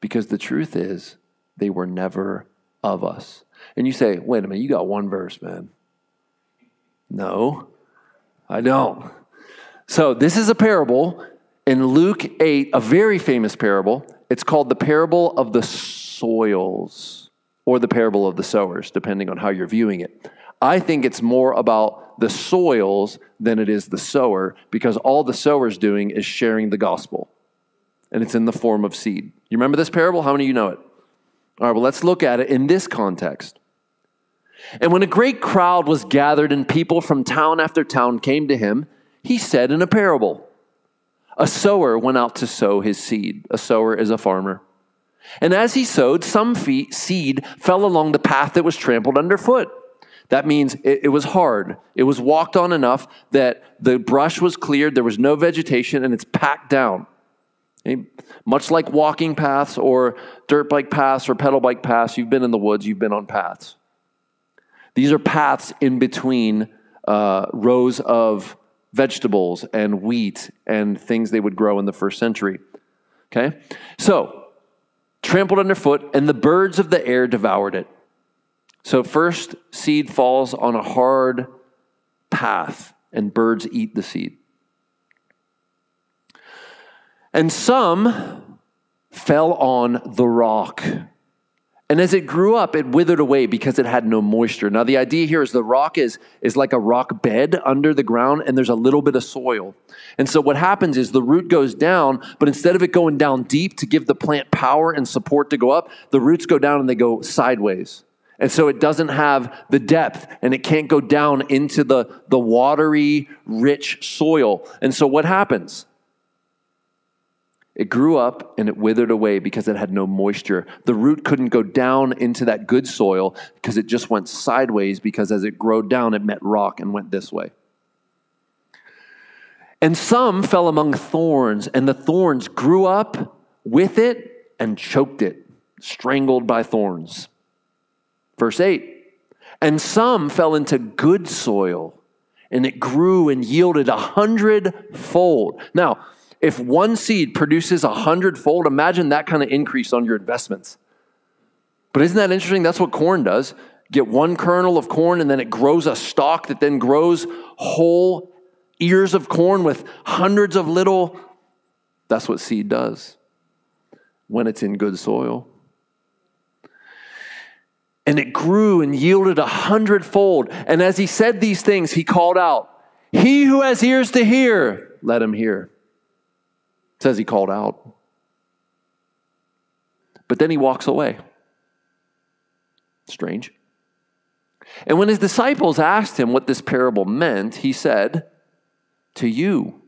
because the truth is they were never of us. And you say, wait a minute, you got one verse, man. No, I don't. So this is a parable in Luke 8, a very famous parable. It's called the parable of the soils or the parable of the sowers, depending on how you're viewing it. I think it's more about the soils than it is the sower because all the sower's doing is sharing the gospel. And it's in the form of seed. You remember this parable? How many of you know it? All right, well, let's look at it in this context. And when a great crowd was gathered and people from town after town came to him, he said in a parable a sower went out to sow his seed. A sower is a farmer. And as he sowed, some seed fell along the path that was trampled underfoot. That means it, it, was hard. It was walked on enough that the brush was cleared, there was no vegetation, and it's packed down. Much like walking paths or dirt bike paths or pedal bike paths, you've been in the woods, you've been on paths. These are paths in between uh, rows of vegetables and wheat and things they would grow in the first century. Okay? So, trampled underfoot, and the birds of the air devoured it. So, first seed falls on a hard path, and birds eat the seed. And some fell on the rock and as it grew up, it withered away because it had no moisture. Now, the idea here is the rock is, is like a rock bed under the ground, and there's a little bit of soil. And so, what happens is the root goes down, but instead of it going down deep to give the plant power and support to go up, the roots go down and they go sideways. And so it doesn't have the depth and it can't go down into the, the watery, rich soil. And so what happens? It grew up and it withered away because it had no moisture. The root couldn't go down into that good soil because it just went sideways because as it grew down, it met rock and went this way. And some fell among thorns, and the thorns grew up with it and choked it, strangled by thorns. Verse 8 And some fell into good soil, and it grew and yielded a hundredfold. Now, if one seed produces a hundredfold, imagine that kind of increase on your investments. But isn't that interesting? That's what corn does. Get one kernel of corn, and then it grows a stalk that then grows whole ears of corn with hundreds of little. That's what seed does when it's in good soil. And it grew and yielded a hundredfold. And as he said these things, he called out, He who has ears to hear, let him hear says he called out. But then he walks away. Strange. And when his disciples asked him what this parable meant, he said, To you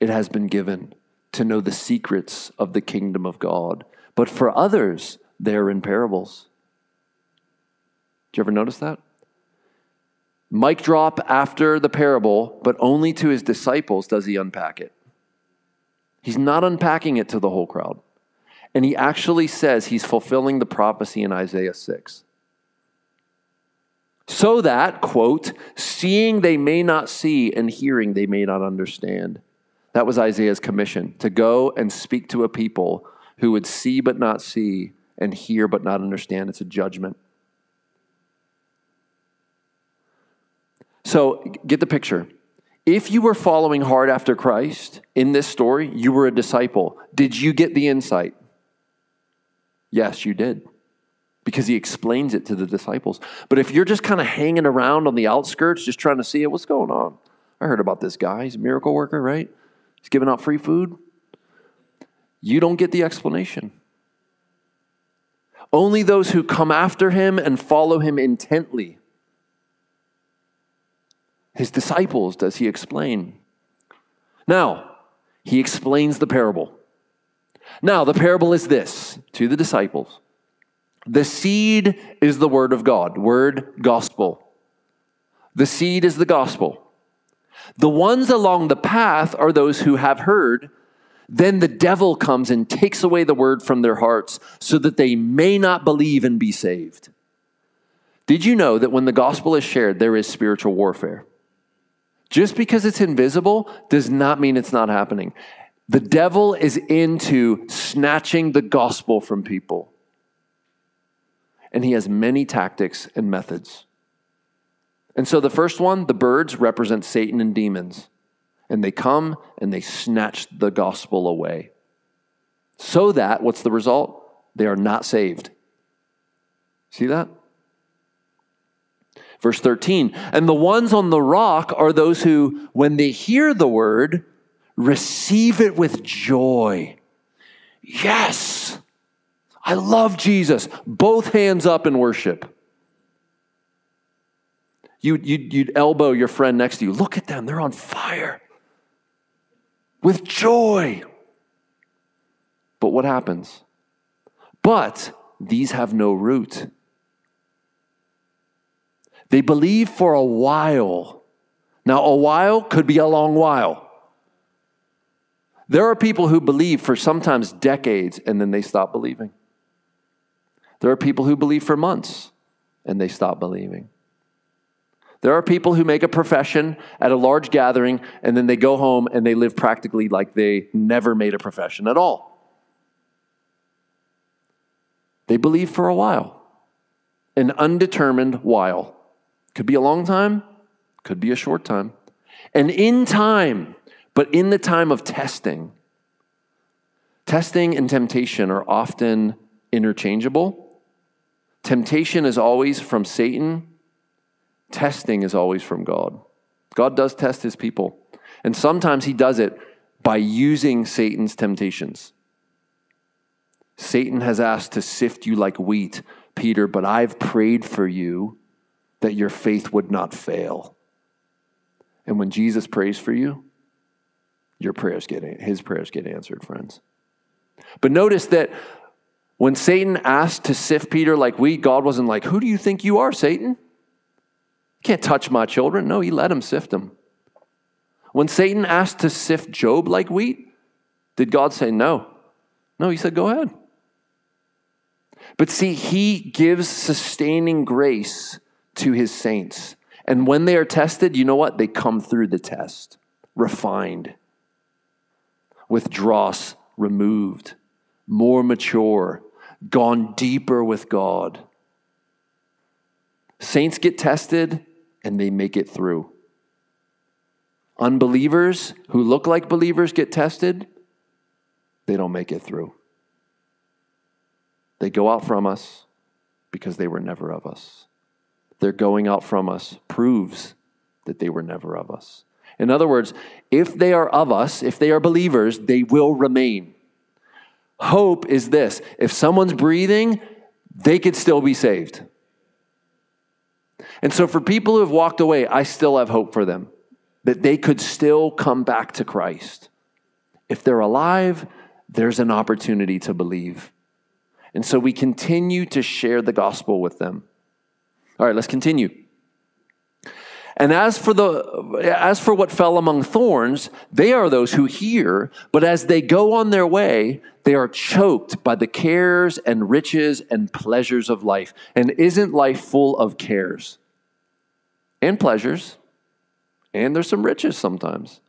it has been given to know the secrets of the kingdom of God, but for others they are in parables. Did you ever notice that? Mic drop after the parable, but only to his disciples does he unpack it. He's not unpacking it to the whole crowd. And he actually says he's fulfilling the prophecy in Isaiah 6. So that, quote, seeing they may not see and hearing they may not understand. That was Isaiah's commission to go and speak to a people who would see but not see and hear but not understand. It's a judgment. So get the picture. If you were following hard after Christ in this story, you were a disciple. Did you get the insight? Yes, you did. Because he explains it to the disciples. But if you're just kind of hanging around on the outskirts, just trying to see it, what's going on? I heard about this guy. He's a miracle worker, right? He's giving out free food. You don't get the explanation. Only those who come after him and follow him intently his disciples does he explain? Now, he explains the parable. Now, the parable is this to the disciples The seed is the word of God, word gospel. The seed is the gospel. The ones along the path are those who have heard. Then the devil comes and takes away the word from their hearts so that they may not believe and be saved. Did you know that when the gospel is shared, there is spiritual warfare? Just because it's invisible does not mean it's not happening. The devil is into snatching the gospel from people. And he has many tactics and methods. And so the first one, the birds, represent Satan and demons. And they come and they snatch the gospel away. So that, what's the result? They are not saved. See that? Verse 13, and the ones on the rock are those who, when they hear the word, receive it with joy. Yes, I love Jesus. Both hands up in worship. You, you'd, you'd elbow your friend next to you. Look at them, they're on fire with joy. But what happens? But these have no root. They believe for a while. Now, a while could be a long while. There are people who believe for sometimes decades and then they stop believing. There are people who believe for months and they stop believing. There are people who make a profession at a large gathering and then they go home and they live practically like they never made a profession at all. They believe for a while, an undetermined while. Could be a long time, could be a short time. And in time, but in the time of testing, testing and temptation are often interchangeable. Temptation is always from Satan, testing is always from God. God does test his people, and sometimes he does it by using Satan's temptations. Satan has asked to sift you like wheat, Peter, but I've prayed for you that your faith would not fail. And when Jesus prays for you, your prayers get his prayers get answered, friends. But notice that when Satan asked to sift Peter like wheat, God wasn't like, Who do you think you are, Satan? You can't touch my children. No, he let him sift them. When Satan asked to sift Job like wheat, did God say no? No, he said, Go ahead. But see, he gives sustaining grace to his saints. And when they are tested, you know what? They come through the test, refined, with dross removed, more mature, gone deeper with God. Saints get tested and they make it through. Unbelievers who look like believers get tested, they don't make it through. They go out from us because they were never of us. Their going out from us proves that they were never of us. In other words, if they are of us, if they are believers, they will remain. Hope is this if someone's breathing, they could still be saved. And so, for people who have walked away, I still have hope for them that they could still come back to Christ. If they're alive, there's an opportunity to believe. And so we continue to share the gospel with them. All right, let's continue. And as for the as for what fell among thorns, they are those who hear, but as they go on their way, they are choked by the cares and riches and pleasures of life. And isn't life full of cares and pleasures? And there's some riches sometimes.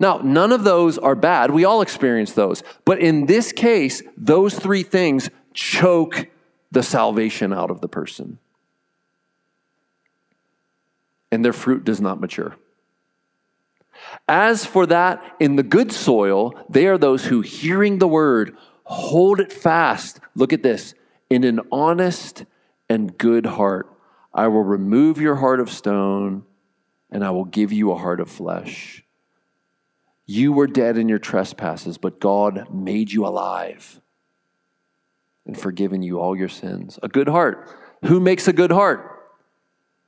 Now, none of those are bad. We all experience those. But in this case, those three things choke the salvation out of the person. And their fruit does not mature. As for that in the good soil, they are those who, hearing the word, hold it fast. Look at this in an honest and good heart. I will remove your heart of stone and I will give you a heart of flesh. You were dead in your trespasses, but God made you alive and forgiven you all your sins. A good heart. Who makes a good heart?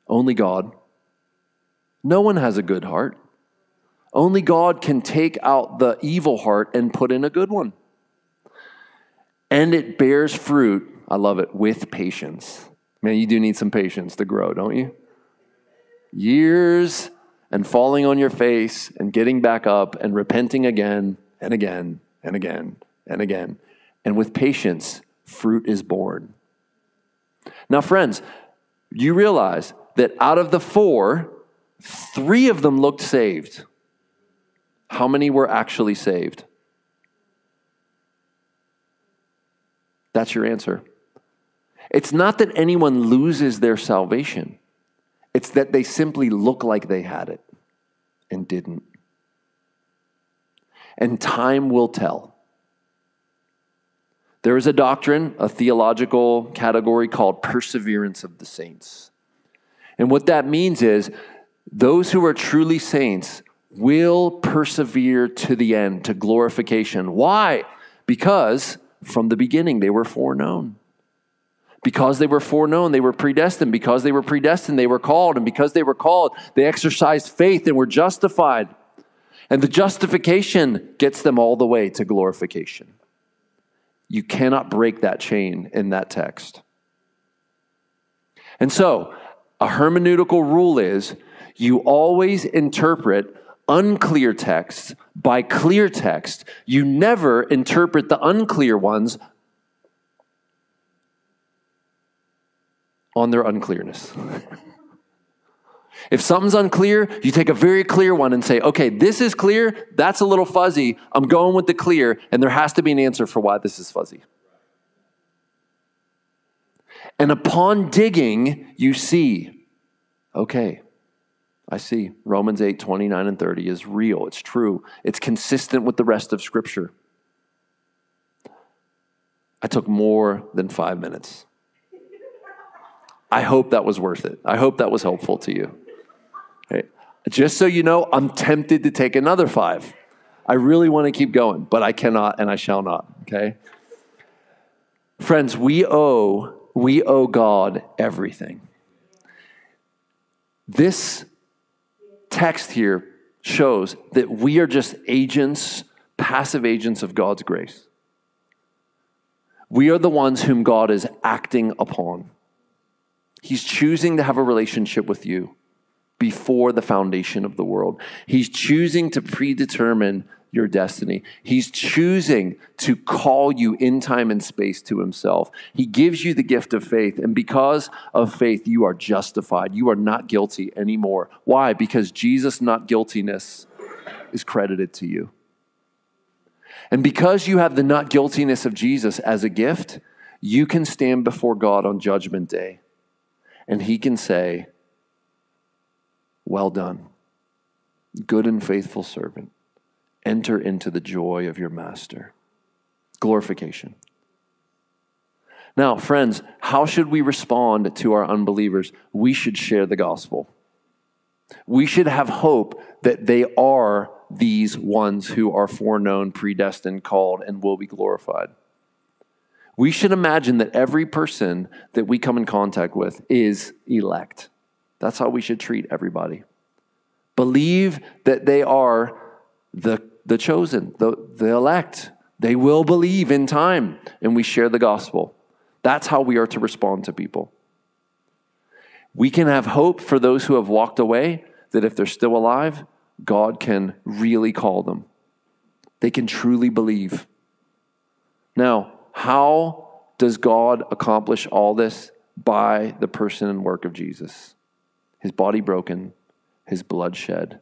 Only God. No one has a good heart. Only God can take out the evil heart and put in a good one. And it bears fruit, I love it, with patience. Man, you do need some patience to grow, don't you? Years and falling on your face and getting back up and repenting again and again and again and again. And with patience, fruit is born. Now, friends, you realize that out of the four, three of them looked saved. How many were actually saved? That's your answer. It's not that anyone loses their salvation. It's that they simply look like they had it and didn't. And time will tell. There is a doctrine, a theological category called perseverance of the saints. And what that means is those who are truly saints will persevere to the end, to glorification. Why? Because from the beginning they were foreknown. Because they were foreknown, they were predestined. Because they were predestined, they were called. And because they were called, they exercised faith and were justified. And the justification gets them all the way to glorification. You cannot break that chain in that text. And so, a hermeneutical rule is you always interpret unclear texts by clear text. You never interpret the unclear ones on their unclearness. if something's unclear, you take a very clear one and say, okay, this is clear, that's a little fuzzy, I'm going with the clear, and there has to be an answer for why this is fuzzy. And upon digging, you see, okay, I see Romans 8, 29 and 30 is real, it's true, it's consistent with the rest of Scripture. I took more than five minutes. I hope that was worth it. I hope that was helpful to you. Just so you know, I'm tempted to take another five. I really want to keep going, but I cannot and I shall not. Okay? Friends, we owe we owe God everything. This text here shows that we are just agents, passive agents of God's grace. We are the ones whom God is acting upon. He's choosing to have a relationship with you before the foundation of the world. He's choosing to predetermine your destiny. He's choosing to call you in time and space to himself. He gives you the gift of faith, and because of faith, you are justified. You are not guilty anymore. Why? Because Jesus' not guiltiness is credited to you. And because you have the not guiltiness of Jesus as a gift, you can stand before God on Judgment Day and He can say, Well done, good and faithful servant. Enter into the joy of your master. Glorification. Now, friends, how should we respond to our unbelievers? We should share the gospel. We should have hope that they are these ones who are foreknown, predestined, called, and will be glorified. We should imagine that every person that we come in contact with is elect. That's how we should treat everybody. Believe that they are the, the chosen, the, the elect. They will believe in time, and we share the gospel. That's how we are to respond to people. We can have hope for those who have walked away that if they're still alive, God can really call them. They can truly believe. Now, how does God accomplish all this? By the person and work of Jesus. His body broken, his blood shed.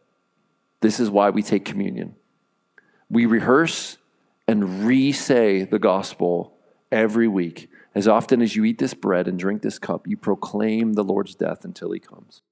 This is why we take communion. We rehearse and re say the gospel every week. As often as you eat this bread and drink this cup, you proclaim the Lord's death until he comes.